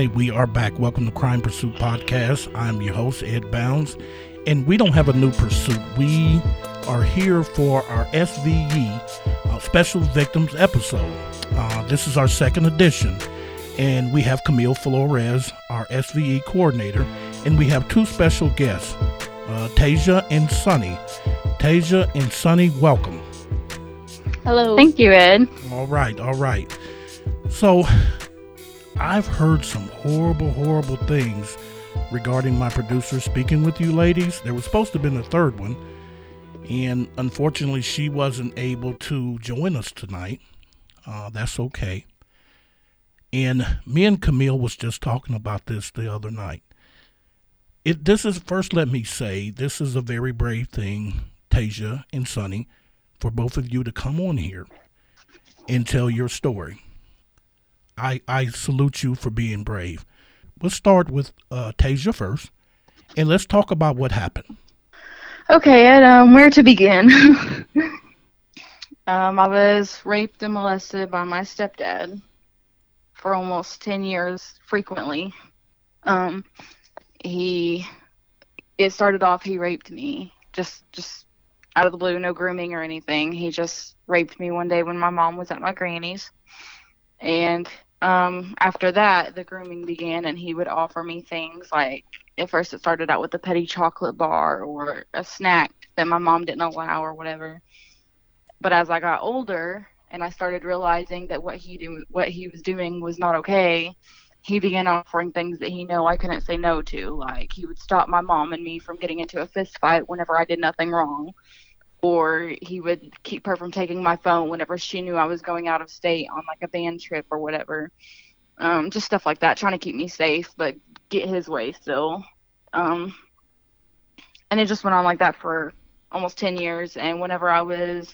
Hey, we are back. Welcome to Crime Pursuit Podcast. I'm your host, Ed Bounds, and we don't have a new pursuit. We are here for our SVE uh, Special Victims episode. Uh, this is our second edition, and we have Camille Flores, our SVE coordinator, and we have two special guests, uh, Tasia and Sunny. Tasia and Sunny, welcome. Hello. Thank you, Ed. All right, all right. So, I've heard some horrible, horrible things regarding my producer speaking with you ladies. There was supposed to have been a third one, and unfortunately, she wasn't able to join us tonight. Uh, that's okay. And me and Camille was just talking about this the other night. It this is first. Let me say this is a very brave thing, Tasia and Sunny, for both of you to come on here and tell your story. I, I salute you for being brave. Let's start with uh, Tasia first, and let's talk about what happened. Okay, Ed, um, where to begin? um, I was raped and molested by my stepdad for almost 10 years frequently. Um, he, it started off, he raped me just, just out of the blue, no grooming or anything. He just raped me one day when my mom was at my granny's. And um, after that, the grooming began, and he would offer me things like at first it started out with a petty chocolate bar or a snack that my mom didn't allow or whatever. But as I got older and I started realizing that what he do what he was doing was not okay, he began offering things that he knew I couldn't say no to. Like he would stop my mom and me from getting into a fist fight whenever I did nothing wrong or he would keep her from taking my phone whenever she knew I was going out of state on like a band trip or whatever. Um, just stuff like that, trying to keep me safe, but get his way still. Um, and it just went on like that for almost 10 years. And whenever I was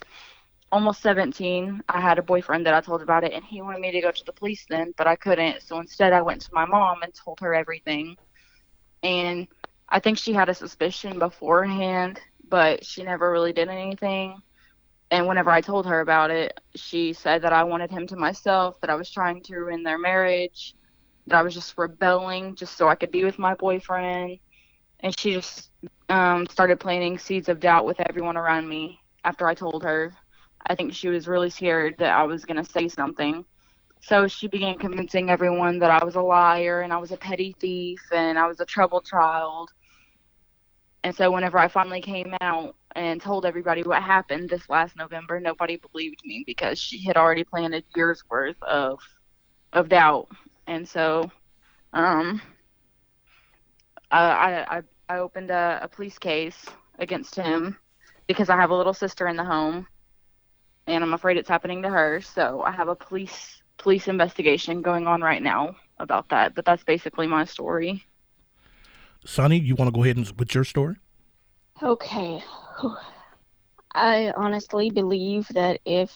almost 17, I had a boyfriend that I told about it, and he wanted me to go to the police then, but I couldn't. So instead, I went to my mom and told her everything. And I think she had a suspicion beforehand but she never really did anything. And whenever I told her about it, she said that I wanted him to myself, that I was trying to ruin their marriage, that I was just rebelling just so I could be with my boyfriend. And she just um, started planting seeds of doubt with everyone around me after I told her. I think she was really scared that I was going to say something. So she began convincing everyone that I was a liar and I was a petty thief and I was a trouble child and so whenever I finally came out and told everybody what happened this last November, nobody believed me because she had already planted years worth of of doubt. And so um I I I opened a, a police case against him because I have a little sister in the home and I'm afraid it's happening to her. So I have a police police investigation going on right now about that. But that's basically my story. Sunny, you want to go ahead and with your story? Okay. I honestly believe that if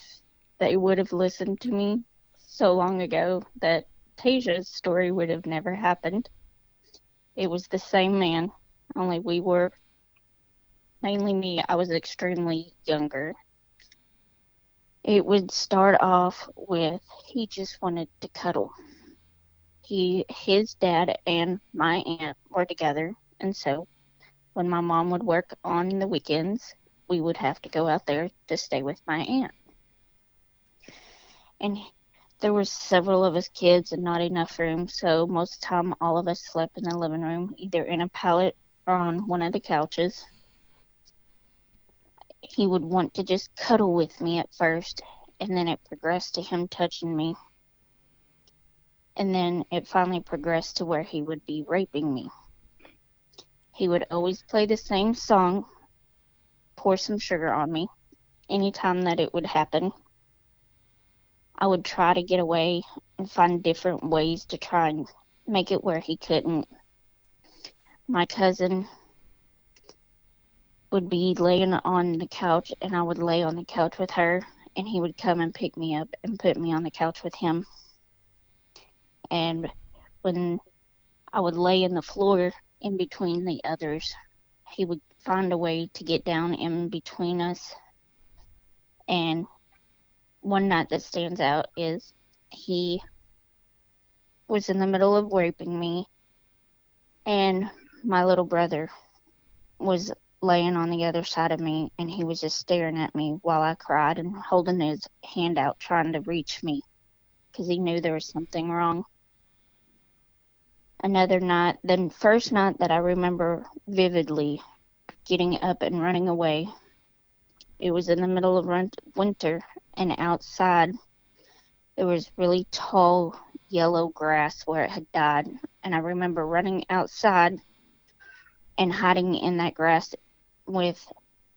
they would have listened to me so long ago, that Tasia's story would have never happened. It was the same man, only we were, mainly me, I was extremely younger. It would start off with he just wanted to cuddle he his dad and my aunt were together. And so when my mom would work on the weekends we would have to go out there to stay with my aunt. And there were several of us kids and not enough room. So most of the time all of us slept in the living room either in a pallet or on one of the couches. He would want to just cuddle with me at first and then it progressed to him touching me and then it finally progressed to where he would be raping me. He would always play the same song, pour some sugar on me, anytime that it would happen. I would try to get away and find different ways to try and make it where he couldn't. My cousin would be laying on the couch, and I would lay on the couch with her, and he would come and pick me up and put me on the couch with him and when I would lay in the floor in between the others, he would find a way to get down in between us. And one night that stands out is he was in the middle of raping me, and my little brother was laying on the other side of me, and he was just staring at me while I cried and holding his hand out, trying to reach me because he knew there was something wrong. Another night, the first night that I remember vividly getting up and running away, it was in the middle of winter, and outside there was really tall yellow grass where it had died. And I remember running outside and hiding in that grass with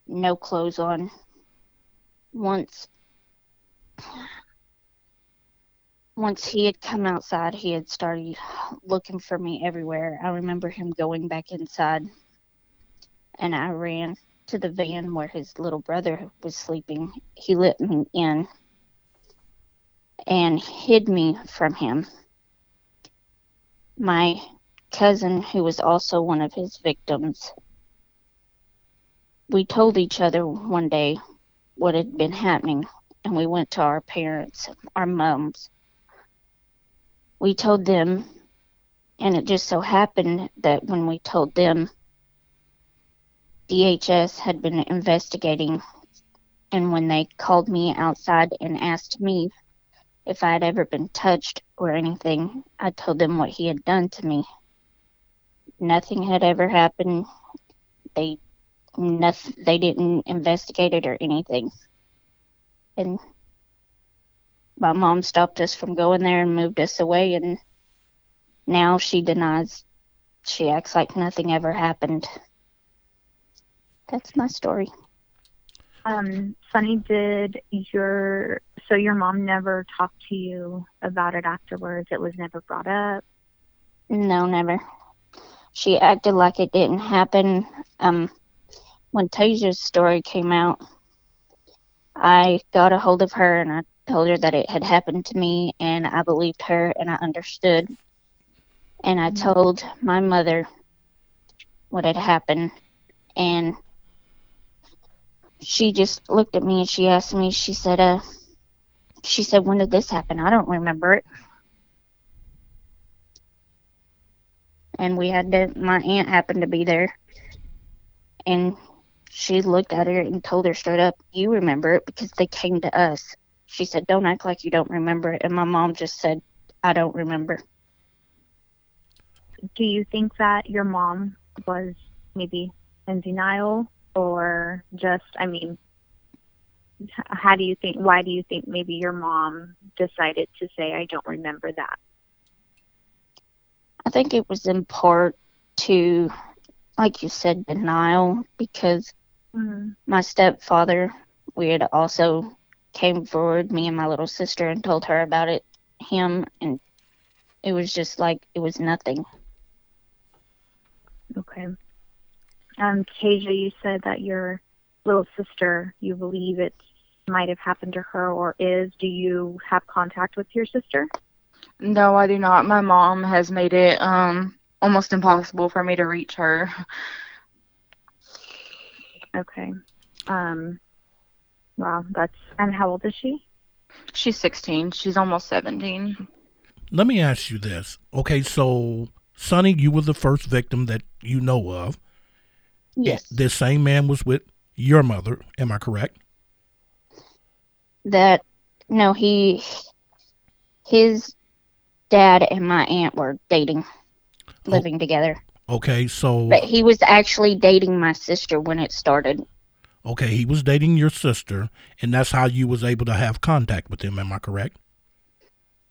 no clothes on. Once once he had come outside, he had started looking for me everywhere. I remember him going back inside and I ran to the van where his little brother was sleeping. He let me in and hid me from him. My cousin, who was also one of his victims, we told each other one day what had been happening, and we went to our parents, our mums. We told them, and it just so happened that when we told them, DHS had been investigating, and when they called me outside and asked me if I had ever been touched or anything, I told them what he had done to me. Nothing had ever happened. They nothing, they didn't investigate it or anything. And my mom stopped us from going there and moved us away and now she denies she acts like nothing ever happened. That's my story. Um, Sunny, did your so your mom never talked to you about it afterwards? It was never brought up. No, never. She acted like it didn't happen. Um, when Tasia's story came out, I got a hold of her and I told her that it had happened to me, and I believed her and I understood. And I told my mother what had happened, and she just looked at me and she asked me, she said, uh, she said, when did this happen? I don't remember it. And we had to, my aunt happened to be there. And she looked at her and told her straight up, you remember it because they came to us. She said, don't act like you don't remember it. And my mom just said, I don't remember. Do you think that your mom was maybe in denial or just, I mean, how do you think, why do you think maybe your mom decided to say, I don't remember that? I think it was in part to, like you said, denial because Mm-hmm. my stepfather, we had also came forward, me and my little sister, and told her about it, him, and it was just like it was nothing. Okay. Um, Tasia, you said that your little sister, you believe it might have happened to her or is. Do you have contact with your sister? No, I do not. My mom has made it um almost impossible for me to reach her. Okay. Um, wow, that's, and how old is she? She's 16. She's almost 17. Let me ask you this. Okay, so Sonny, you were the first victim that you know of. Yes. This same man was with your mother. Am I correct? that no, he his dad and my aunt were dating, living oh, together. Okay, so But he was actually dating my sister when it started. Okay, he was dating your sister, and that's how you was able to have contact with him. Am I correct?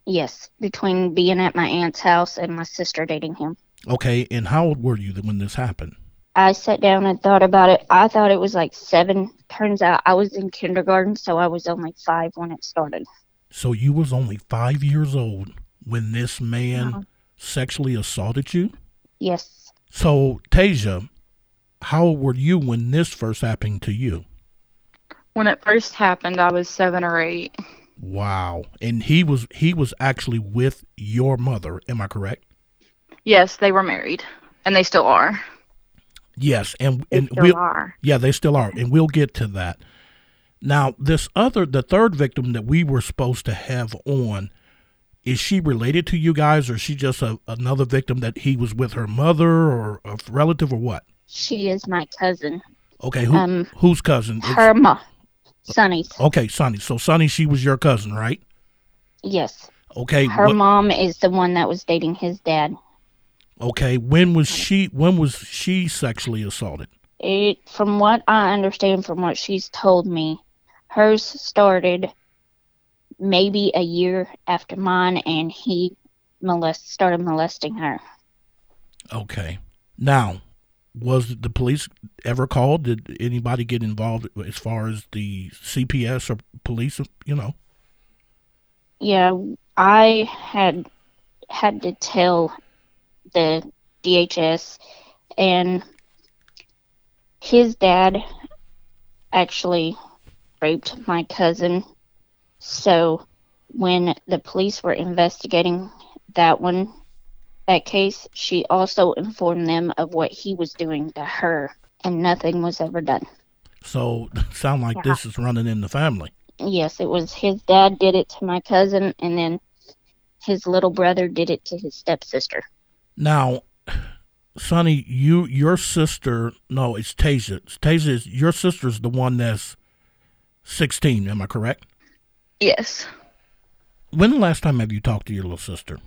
Yes, between being at my aunt's house and my sister dating him. Okay, and how old were you when this happened? I sat down and thought about it. I thought it was like seven. Turns out I was in kindergarten, so I was only five when it started. So you was only five years old when this man Wow. sexually assaulted you. Yes. So Tasia, how old were you when this first happened to you? When it first happened, I was seven or eight. Wow, and he was he was actually with your mother. Am I correct? Yes, they were married, and they still are. Yes, and They and still we'll, are. yeah, they still are, and we'll get to that. Now, this other, the third victim that we were supposed to have on, is she related to you guys, or is she just a, another victim that he was with her mother or a relative, or what? She is my cousin. Okay, who, Um, whose cousin? Her mom. Sonny's. okay, Sonny. So Sonny, she was your cousin, right? Yes. Okay. Her what- mom is the one that was dating his dad. okay. When was she? When was she sexually assaulted? It, from what I understand, from what she's told me, hers started maybe a year after mine, and he molest started molesting her. Okay. Now, was the police ever called? Did anybody get involved as far as the CPS or police? You know. Yeah, I had had to tell the DHS, and his dad actually raped my cousin. So when the police were investigating that one, that case, she also informed them of what he was doing to her, and nothing was ever done. So sound like Yeah. this is running in the family. Yes, it was his dad did it to my cousin, and then his little brother did it to his stepsister. Now, Sonny, you your sister. No, it's Tasia. Tasia is your sister's the one that's sixteen. Am I correct? Yes. When the last time have you talked to your little sister?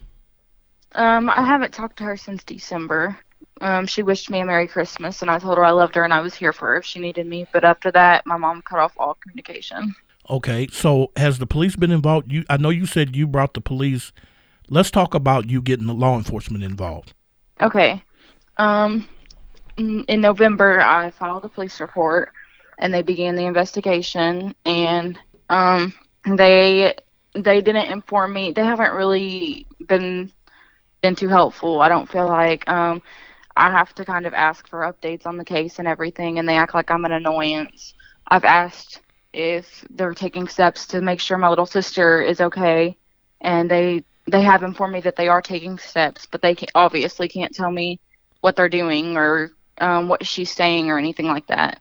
Um, I haven't talked to her since December. Um, she wished me a Merry Christmas, and I told her I loved her and I was here for her if she needed me. But after that, my mom cut off all communication. Okay, so has the police been involved? You, I know you said you brought the police. Let's talk about you getting the law enforcement involved. Okay. Um, in in November, I filed a police report, and they began the investigation. And um, they they didn't inform me. They haven't really been been too helpful. I don't feel like um, I have to kind of ask for updates on the case and everything, and they act like I'm an annoyance. I've asked if they're taking steps to make sure my little sister is okay, and they they have informed me that they are taking steps, but they can, obviously can't tell me what they're doing or um, what she's saying or anything like that.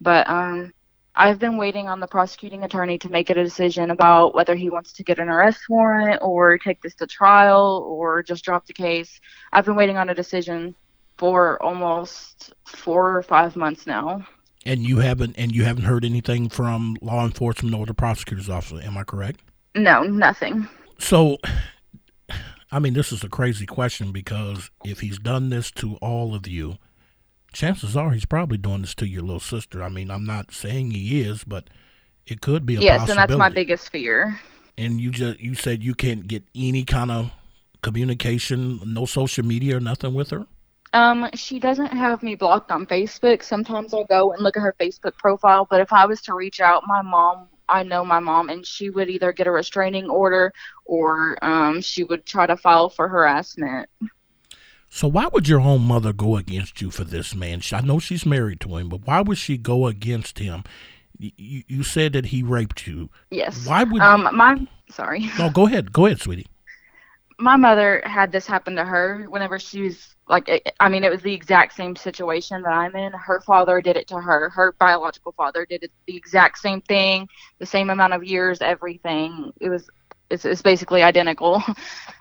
But um, I've been waiting on the prosecuting attorney to make a decision about whether he wants to get an arrest warrant or take this to trial or just drop the case. I've been waiting on a decision for almost four or five months now. And you haven't and you haven't heard anything from law enforcement or the prosecutor's office. Am I correct? No, nothing. So, I mean, this is a crazy question because if he's done this to all of you, chances are he's probably doing this to your little sister. I mean, I'm not saying he is, but it could be a yes, and that's my biggest fear. And you just you said you can't get any kind of communication, no social media or nothing with her. Um, she doesn't have me blocked on Facebook. Sometimes I'll go and look at her Facebook profile, but if I was to reach out, my mom, I know my mom, and she would either get a restraining order or um, she would try to file for harassment. So why would your own mother go against you for this man? I know she's married to him, but why would she go against him? You, you said that he raped you. Yes. Why would? Um, my sorry, no, go ahead. Go ahead, sweetie. my mother had this happen to her whenever she was like, I mean, it was the exact same situation that I'm in. Her father did it to her. Her biological father did it, the exact same thing, the same amount of years, everything. It was, it's, it's basically identical.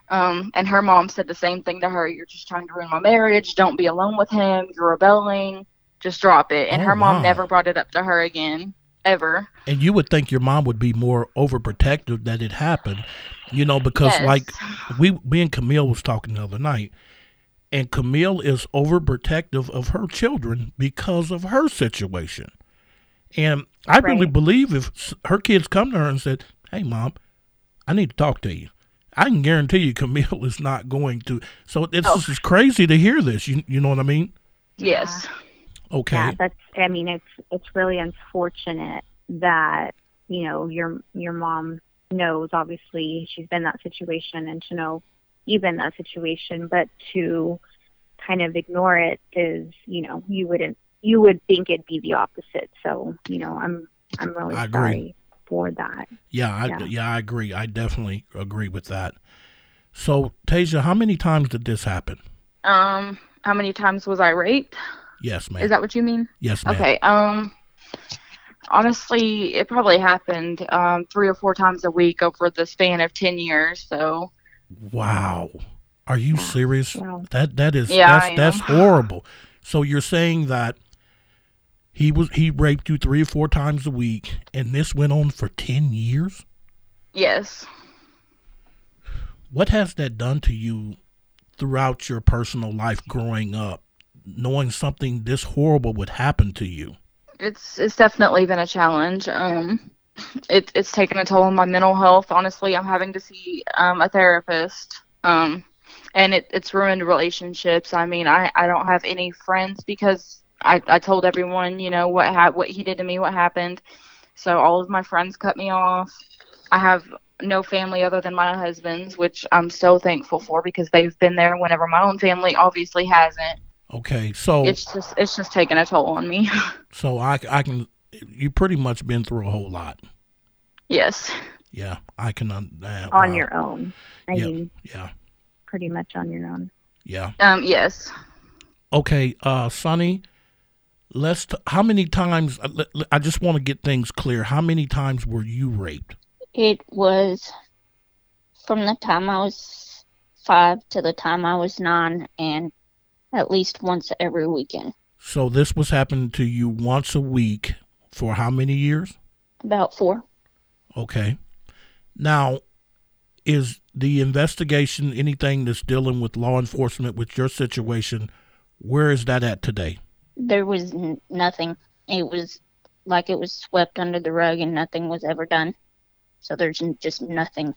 Um, and her mom said the same thing to her. You're just trying to ruin my marriage. Don't be alone with him. You're rebelling. Just drop it. And Oh, her mom wow. never brought it up to her again, ever. And you would think your mom would be more overprotective that it happened, you know, because Yes. like we, me and Camille was talking the other night, and Camille is overprotective of her children because of her situation. And I really believe if her kids come to her and said, "Hey, mom, I need to talk to you," I can guarantee you Camille is not going to. So it's Oh. this is crazy to hear this. You you know what I mean? yes. Okay. Yeah, that's. I mean, it's it's really unfortunate that you know your your mom knows. Obviously, she's been in that situation, and to know you've been that situation, but to kind of ignore it is, you know, you wouldn't. You would think it'd be the opposite. So, you know, I'm I'm really I agree. sorry for that. Yeah, I, Yeah. yeah. I agree. I definitely agree with that. So, Tasia, how many times did this happen? Um, how many times was I raped? Yes, ma'am. Is that what you mean? yes, ma'am. Okay. Um, honestly, it probably happened um, three or four times a week over the span of ten years. So, Wow. Are you serious? Wow. That that is Yeah, that's that's horrible. So you're saying that he was he raped you three or four times a week and this went on for 10 years? Yes. What has that done to you throughout your personal life growing up, knowing something this horrible would happen to you? It's it's definitely been a challenge. Um, it, it's taken a toll on my mental health. Honestly, I'm having to see um, a therapist. Um, and it, it's ruined relationships. I mean, I, I don't have any friends because I, I told everyone, you know, what ha- what he did to me, what happened. So all of my friends cut me off. I have no family other than my husband's, which I'm so thankful for because they've been there whenever my own family obviously hasn't. Okay, so It's just it's just taken a toll on me. so I I can you pretty much been through a whole lot. yes. Yeah, I can un- uh, On wow. your own. I Yeah. mean, Yeah. pretty much on your own. Yeah. Um. Yes. Okay, uh Sonny, let's t- how many times uh, I just want to get things clear. How many times were you raped? It was from the time I was five to the time I was nine, and at least once every weekend. So this was happening to you once a week for how many years? About four. Okay. Now, is the investigation anything that's dealing with law enforcement with your situation? Where is that at today? There was n- nothing. It was like it was swept under the rug and nothing was ever done. So there's n- just nothing.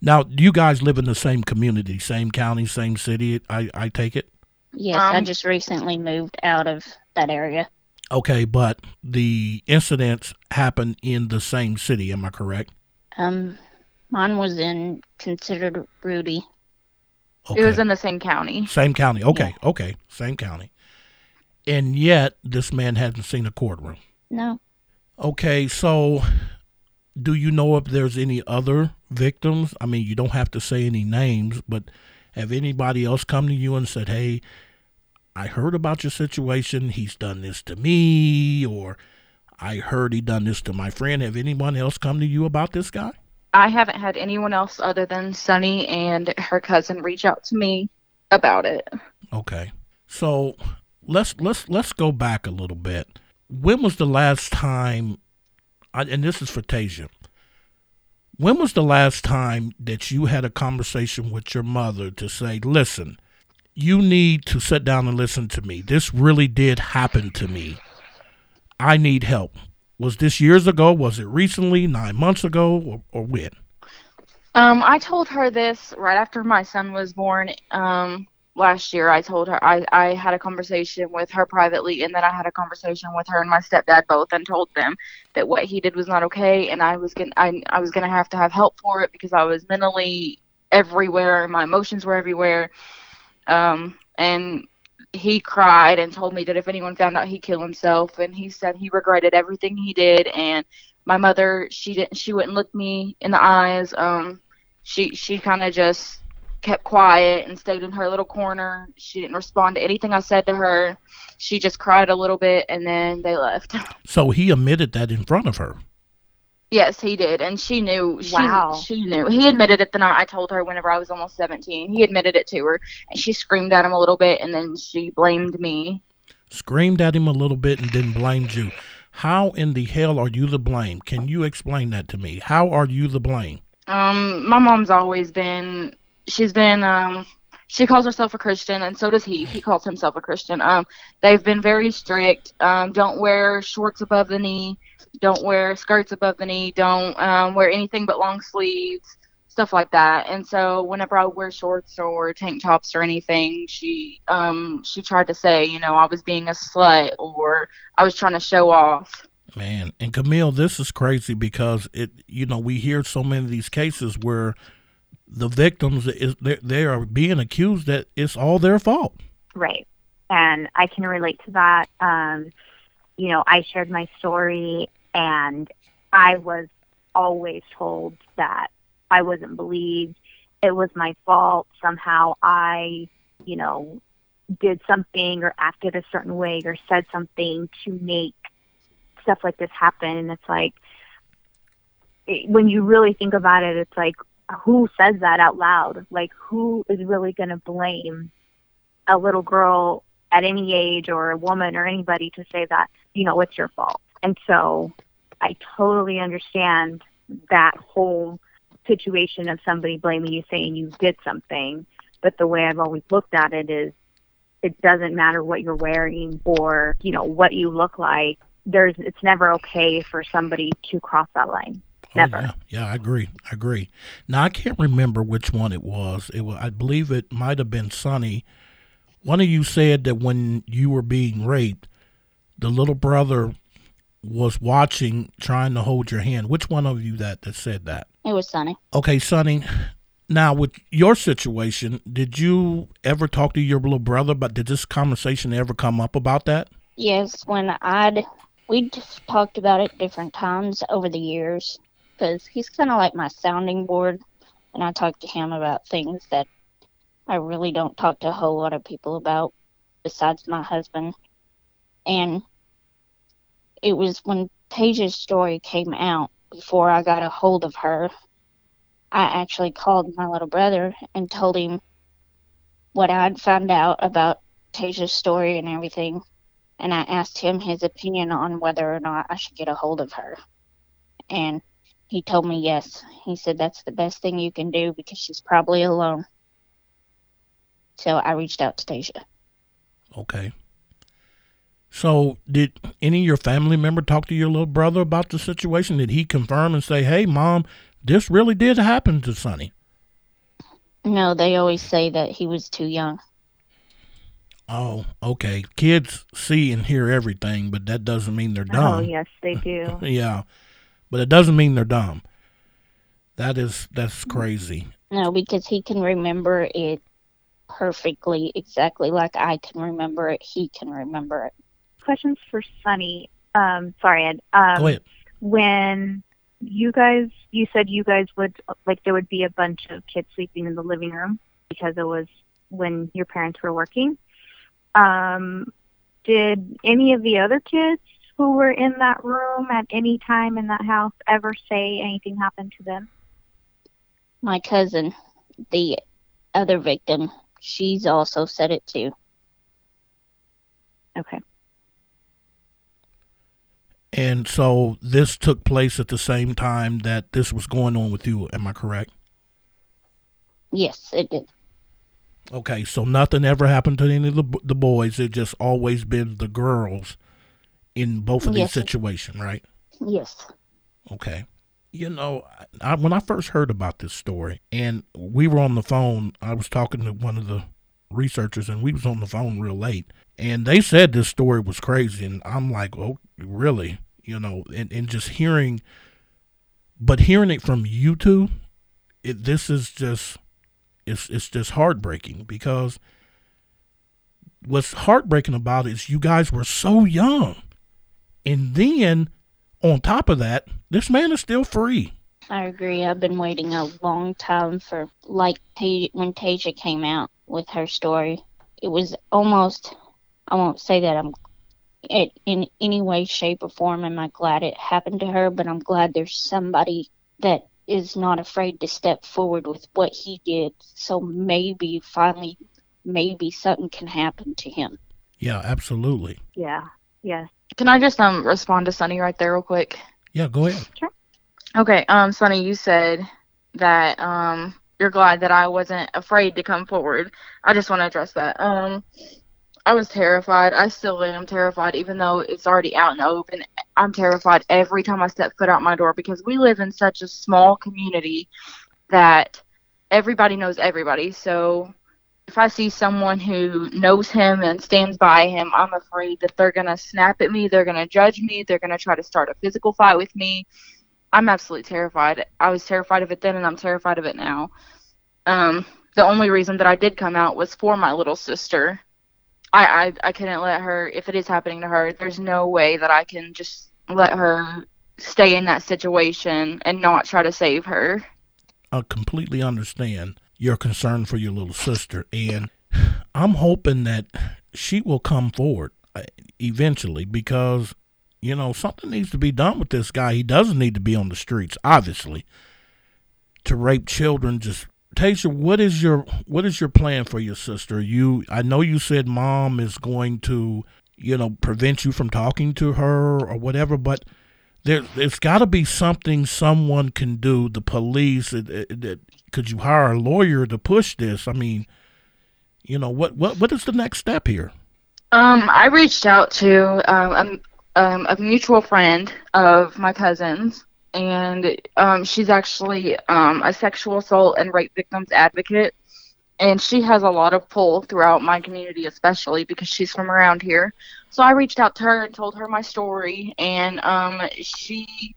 Now, you guys live in the same community, same county, same city. I I take it. Yes, I Um, just recently moved out of that area. Okay, but the incidents happened in the same city. Am I correct? Um, mine was in considered Rudy. Okay. It was in the same county. same county. Okay, okay, same county. And yet, this man hasn't seen a courtroom. No, Okay, so do you know if there's any other victims? I mean, you don't have to say any names, but have anybody else come to you and said, "Hey, I heard about your situation. He's done this to me," or "I heard he done this to my friend." Have anyone else come to you about this guy? I haven't had anyone else other than Sunny and her cousin reach out to me about it. Okay. So let's let's let's go back a little bit. When was the last time and this is for Tasia. When was the last time that you had a conversation with your mother to say, "Listen, you need to sit down and listen to me. This really did happen to me. I need help." Was this years ago? Was it recently? 9 months ago or, or when? Um, I told her this right after my son was born. Um, last year, I told her I I had a conversation with her privately, and then I had a conversation with her and my stepdad both, and told them that what he did was not okay, and I was gonna I I was gonna have to have help for it because I was mentally everywhere, my emotions were everywhere. Um, and he cried and told me that if anyone found out he'd kill himself, and he said he regretted everything he did, and my mother she didn't she wouldn't look me in the eyes. Um, she she kind of just kept quiet and stayed in her little corner. She didn't respond to anything I said to her. She just cried a little bit and then they left. So he admitted that in front of her. yes, he did, and she knew. She, Wow. She knew. He admitted it the night I told her whenever I was almost 17. He admitted it to her, and she screamed at him a little bit, and then she blamed me. Screamed at him a little bit and then blamed you. How in the hell are you the blame? Can you explain that to me? How are you the blame? Um, my mom's always been. She's been. Um, she calls herself a Christian, and so does he. He calls himself a Christian. Um, they've been very strict. Um, don't wear shorts above the knee. Don't wear skirts above the knee. Don't um, wear anything but long sleeves, stuff like that. And so whenever I wear shorts or tank tops or anything, she um she tried to say, you know, I was being a slut or I was trying to show off. Man, and Camille, this is crazy because it, you know, we hear so many of these cases where the victims is they, are being accused that it's all their fault. Right. And I can relate to that. Um, you know, I shared my story and I was always told that I wasn't believed. It was my fault. Somehow I, you know, did something or acted a certain way or said something to make stuff like this happen. And it's like, it, when you really think about it, it's like, who says that out loud? Like, who is really going to blame a little girl at any age or a woman or anybody to say that, you know, it's your fault? And so I totally understand that whole situation of somebody blaming you saying you did something. But the way I've always looked at it is it doesn't matter what you're wearing or, you know, what you look like. There's it's never okay for somebody to cross that line. Oh, Never. Oh, yeah, yeah, I agree. I agree. Now I can't remember which one it was. It was, I believe it might have been Sonny. One of you said that when you were being raped, the little brother was watching, trying to hold your hand. Which one of you that that said that? It was Sonny. Okay, Sonny. Now, with your situation, did you ever talk to your little brother? But did this conversation ever come up about that? Yes, when I'd we just talked about it different times over the years because he's kind of like my sounding board, and I talk to him about things that I really don't talk to a whole lot of people about besides my husband. And it was when Tasia's story came out before I got a hold of her. I actually called my little brother and told him what I'd found out about Tasia's story and everything. And I asked him his opinion on whether or not I should get a hold of her. And he told me yes. He said that's the best thing you can do because she's probably alone. So I reached out to Tasia. Okay. So, did any of your family member talk to your little brother about the situation? Did he confirm and say, "Hey, mom, this really did happen to Sonny"? No, they always say that he was too young. Oh, okay. Kids see and hear everything, but that doesn't mean they're oh, dumb. Oh, yes, they do. yeah, but it doesn't mean they're dumb. That is that's crazy. No, because he can remember it perfectly, exactly like I can remember it. He can remember it. Questions for Sunny. Um, sorry, Ed. Um, Go ahead. When you guys, you said you guys would like there would be a bunch of kids sleeping in the living room because it was when your parents were working. Um, did any of the other kids who were in that room at any time in that house ever say anything happened to them? My cousin, the other victim, she's also said it too. Okay. And so this took place at the same time that this was going on with you. Am I correct? Yes, it did. Okay, so nothing ever happened to any of the, the boys. It just always been the girls in both of these situations, right? Yes. Okay. You know, I, when I first heard about this story, and we were on the phone, I was talking to one of the researchers, and we was on the phone real late, and they said this story was crazy, and I'm like, oh, really? You know, and, and just hearing, but hearing it from you two, it, this is just, it's it's just heartbreaking because what's heartbreaking about it is you guys were so young, and then on top of that, this man is still free. I agree. I've been waiting a long time for, like, Ta- when Tasia came out with her story. It was almost, I won't say that I'm, it, in any way, shape, or form, am I glad it happened to her, but I'm glad there's somebody that is not afraid to step forward with what he did. So maybe, finally, maybe something can happen to him. Yeah, absolutely. Yeah. Yes. Can I just um respond to Sunny right there real quick? Yeah, go ahead. Okay, um, Sunny, you said that um you're glad that I wasn't afraid to come forward. I just want to address that. Um, I was terrified. I still am terrified, even though it's already out in the open. I'm terrified every time I step foot out my door because we live in such a small community that everybody knows everybody. So if I see someone who knows him and stands by him, I'm afraid that they're going to snap at me, they're going to judge me, they're going to try to start a physical fight with me. I'm absolutely terrified. I was terrified of it then and I'm terrified of it now. Um, the only reason that I did come out was for my little sister. I, I I couldn't let her if it is happening to her, there's no way that I can just let her stay in that situation and not try to save her. I completely understand your concern for your little sister, and I'm hoping that she will come forward uh, eventually because you know something needs to be done with this guy. He doesn't need to be on the streets, obviously. to rape children. Just Tasha, what is your what is your plan for your sister? You, I know you said mom is going to, you know, prevent you from talking to her or whatever, but there, there's got to be something someone can do. The police, it, it, it, could you hire a lawyer to push this? I mean, you know, what what what is the next step here? Um, I reached out to um, a, um, a mutual friend of my cousin's, and um, she's actually um, a sexual assault and rape victims advocate. And she has a lot of pull throughout my community, especially because she's from around here. So I reached out to her and told her my story, and um, she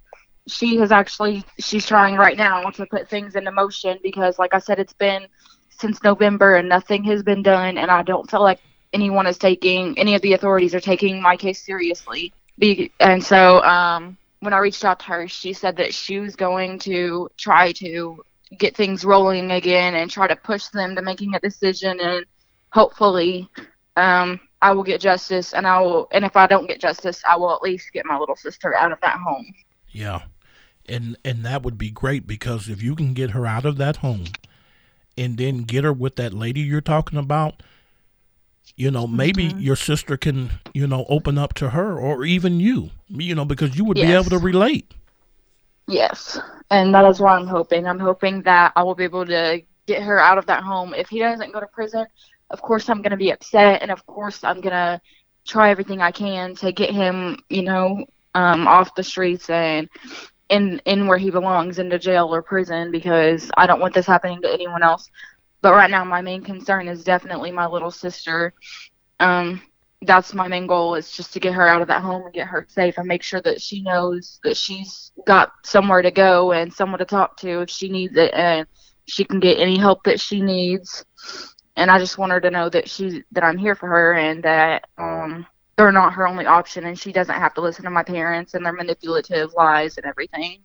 she has actually she's trying right now to put things into motion because, like I said, it's been since November and nothing has been done, and I don't feel like anyone is taking any of the authorities are taking my case seriously. Be, and so um, when I reached out to her, she said that she was going to try to get things rolling again and try to push them to making a decision and hopefully um, I will get justice and I will and if I don't get justice I will at least get my little sister out of that home. Yeah. And and that would be great because if you can get her out of that home and then get her with that lady you're talking about, you know, maybe Mm-hmm. your sister can, you know, open up to her or even you, you know, because you would be able to relate. Yes. And that is what I'm hoping. I'm hoping that I will be able to get her out of that home. If he doesn't go to prison, of course I'm going to be upset and of course I'm going to try everything I can to get him, you know, um, off the streets and in in where he belongs into jail or prison because I don't want this happening to anyone else. But right now my main concern is definitely my little sister. Um that's my main goal is just to get her out of that home and get her safe and make sure that she knows that she's got somewhere to go and someone to talk to if she needs it and she can get any help that she needs and i just want her to know that she that i'm here for her and that um they're not her only option and she doesn't have to listen to my parents and their manipulative lies and everything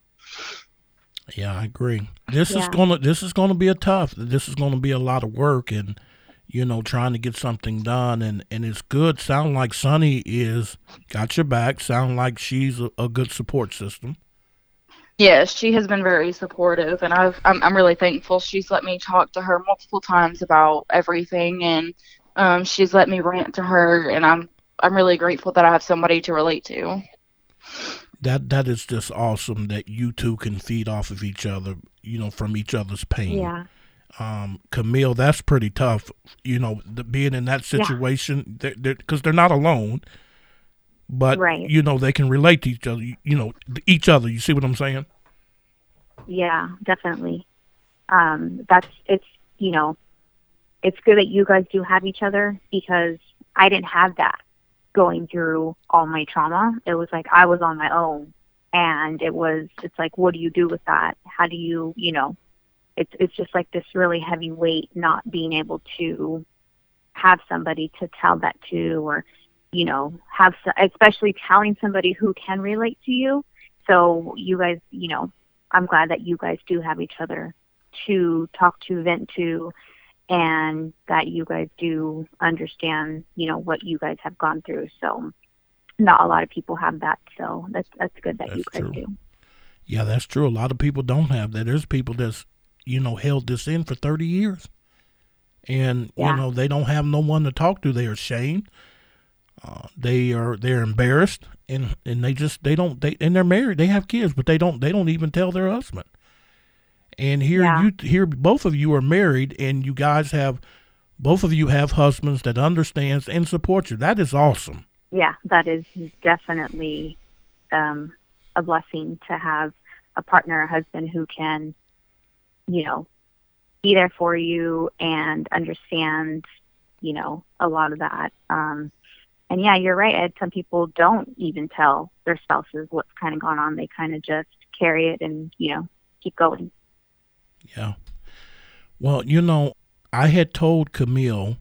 Yeah, I agree. This is gonna this is gonna be a tough. This is gonna be a lot of work and you know trying to get something done and and it's good. Sound like Sunny is got your back. Sound like she's a, a good support system. Yes, she has been very supportive, and I've, I'm I'm really thankful. She's let me talk to her multiple times about everything, and um, she's let me rant to her, and I'm I'm really grateful that I have somebody to relate to. That that is just awesome that you two can feed off of each other. You know, from each other's pain. Yeah. um, Camille, that's pretty tough. You know, the, being in that situation, because they're, because they're not alone, but Right. you know they can relate to each other. You, you know, each other. You see what I'm saying? Yeah, definitely. Um, that's it's you know, it's good that you guys do have each other because I didn't have that going through all my trauma. It was like I was on my own and it was it's like what do you do with that? How do you, you know, it's it's just like this really heavy weight not being able to have somebody to tell that to or you know, have so, especially telling somebody who can relate to you. So you guys, you know, I'm glad that you guys do have each other to talk to, vent to, and that you guys do understand, you know, what you guys have gone through. So not a lot of people have that. So that's that's good that you That's guys true. do. Yeah, that's true. A lot of people don't have that. There's people that's you know held this in for 30 years, and Yeah. you know they don't have no one to talk to. They are ashamed. Uh, they are they're embarrassed, and and they just they don't they and they're married. They have kids, but they don't they don't even tell their husband. And here Yeah. you here both of you are married, and you guys have both of you have husbands that understands and support you. That is awesome. Yeah, that is definitely um, a blessing to have a partner, a husband who can, you know, be there for you and understand, you know, a lot of that. Um, and yeah, you're right, Ed. Some people don't even tell their spouses what's kind of gone on. They kind of just carry it and, you know, keep going. Yeah. Well, you know, I had told Camille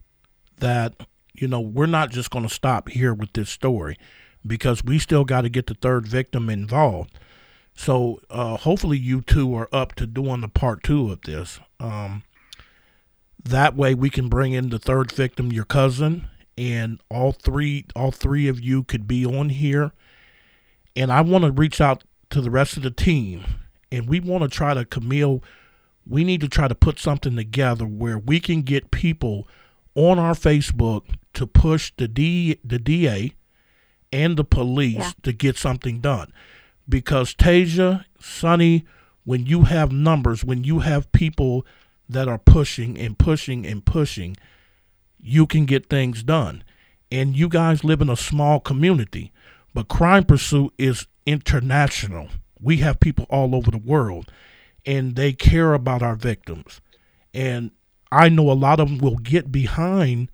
that, you know, we're not just going to stop here with this story because we still got to get the third victim involved. So uh, hopefully you two are up to doing the part two of this. Um, that way we can bring in the third victim, your cousin, and all three all three of you could be on here. And I want to reach out to the rest of the team, and we want to try to Camille we need to try to put something together where we can get people on our Facebook to push the D, the DA and the police Yeah. to get something done. Because Tasia, Sonny, when you have numbers, when you have people that are pushing and pushing and pushing, you can get things done. And you guys live in a small community, but Crime Pursuit is international. We have people all over the world, and they care about our victims. And I know a lot of them will get behind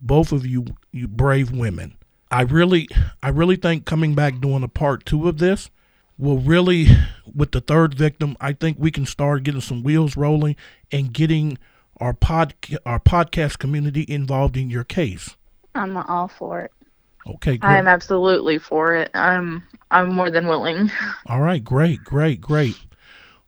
both of you, you brave women. I really, I really think coming back doing a part two of this will really, with the third victim, I think we can start getting some wheels rolling and getting our pod, our podcast community involved in your case. I'm all for it. Okay, great. I'm absolutely for it. I'm I'm more than willing. All right, great, great, great.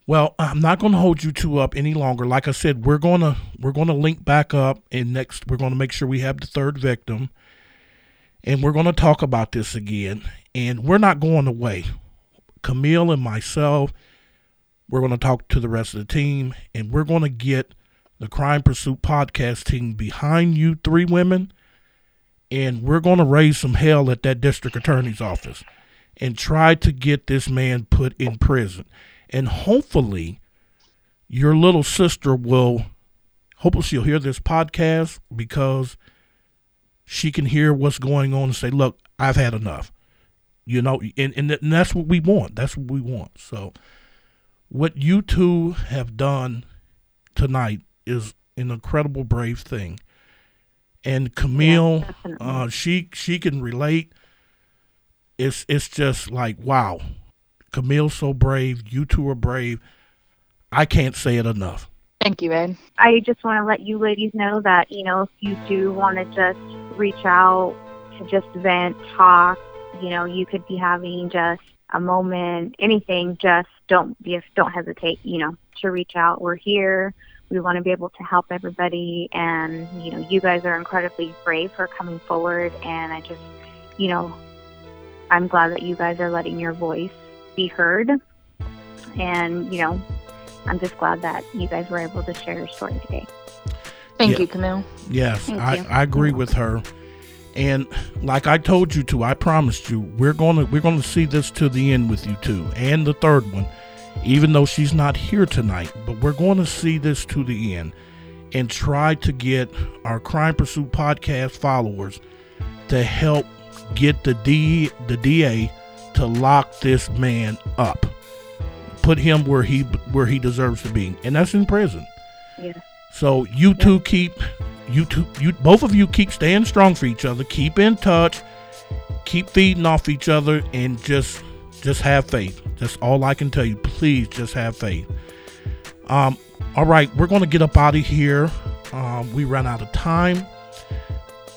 Well, I'm not going to hold you two up any longer. Like I said, we're going to we're going to link back up and next we're going to make sure we have the third victim and we're going to talk about this again and we're not going away. Camille and myself we're going to talk to the rest of the team and we're going to get the Crime Pursuit podcast team behind you three women and we're going to raise some hell at that district attorney's office and try to get this man put in prison. And hopefully, your little sister will, hopefully, she'll hear this podcast because she can hear what's going on and say, Look, I've had enough. You know, and, and, and that's what we want. That's what we want. So, what you two have done tonight is an incredible, brave thing. And Camille, definitely. uh, she she can relate it's it's just like wow camille's so brave you two are brave i can't say it enough Thank you, Ed. I just want to let you ladies know that, you know, if you do want to just reach out to just vent, talk, you know, you could be having just a moment, anything, just don't be, don't hesitate, you know, to reach out. We're here. We want to be able to help everybody. And, you know, you guys are incredibly brave for coming forward. And I just, you know, I'm glad that you guys are letting your voice be heard. And, you know, I'm just glad that you guys were able to share your story today. Thank Yeah. you, Camille. yes Thank I, you. I agree with her and like i told you to i promised you we're gonna we're gonna see this to the end with you two and the third one even though she's not here tonight but we're going to see this to the end and try to get our crime pursuit podcast followers to help get the D the DA to lock this man up. Put him where he where he deserves to be. And that's in prison. Yeah. So you two keep you two you both of you keep staying strong for each other. Keep in touch. Keep feeding off each other and just just have faith. That's all I can tell you. Please just have faith. Um all right, we're going to get up out of here. Um, we ran out of time.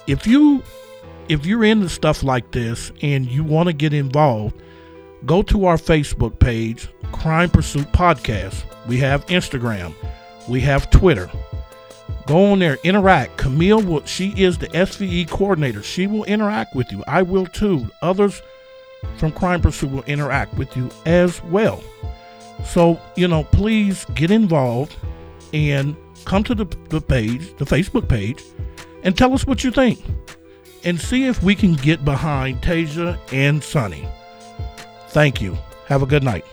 If you if you're into stuff like this and you want to get involved, go to our Facebook page, Crime Pursuit Podcast. We have Instagram, we have Twitter. Go on there, interact. Camille will she is the SVE coordinator. She will interact with you. I will too. Others from Crime Pursuit will interact with you as well. So, you know, please get involved and come to the, the page, the Facebook page, and tell us what you think and see if we can get behind Tasia and Sonny. Thank you. Have a good night.